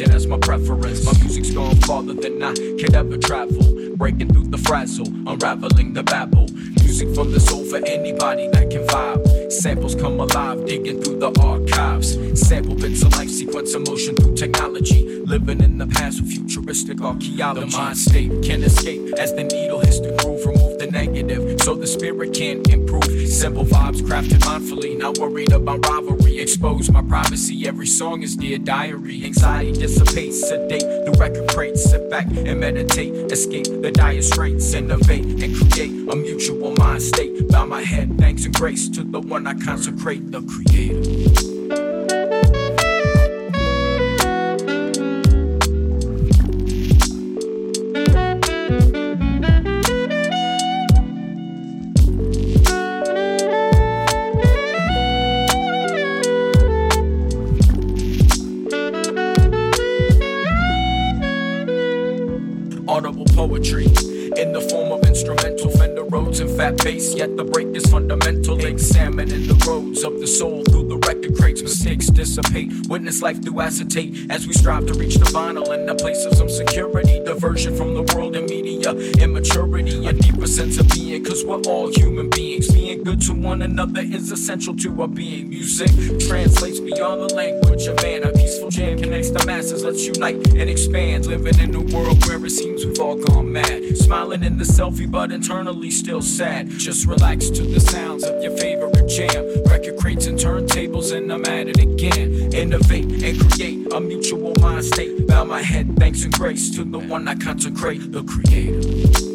yeah, that's my preference. My music's gone farther than I could ever travel. Breaking through the frazzle, unraveling the babble. Music from the soul for anybody that can vibe. Samples come alive, digging through the archives. Sample bits of life, sequence emotion through technology. Living in the past with futuristic archaeology. The mind state can escape as the needle hits the groove. Remove the negative so the spirit can improve. Simple vibes crafted mindfully, not worried about rivalry. Expose my privacy, every song is dear diary. Anxiety dissipates, sedate the record crates. Sit back and meditate, escape the dire straits. Innovate and create a mutual mind state. Bow my head, thanks and grace to the one I consecrate, the creator. Witness life through acetate as we strive to reach the vinyl in a place of some security. Diversion from the world and media. Immaturity, a deeper sense of being. Cause we're all human beings. Being good to one another is essential to our being. Music translates beyond the language of man. A peaceful jam connects the masses. Let's unite and expand. Living in a world where it seems we've all gone mad. Smiling in the selfie, but internally still sad. Just relax to the sounds of your favorite jam. Record crates and turntables, and I'm at it again. Innovate and create a mutual mind state. Bow my head, thanks and grace to the one I consecrate, the creator.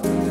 봐.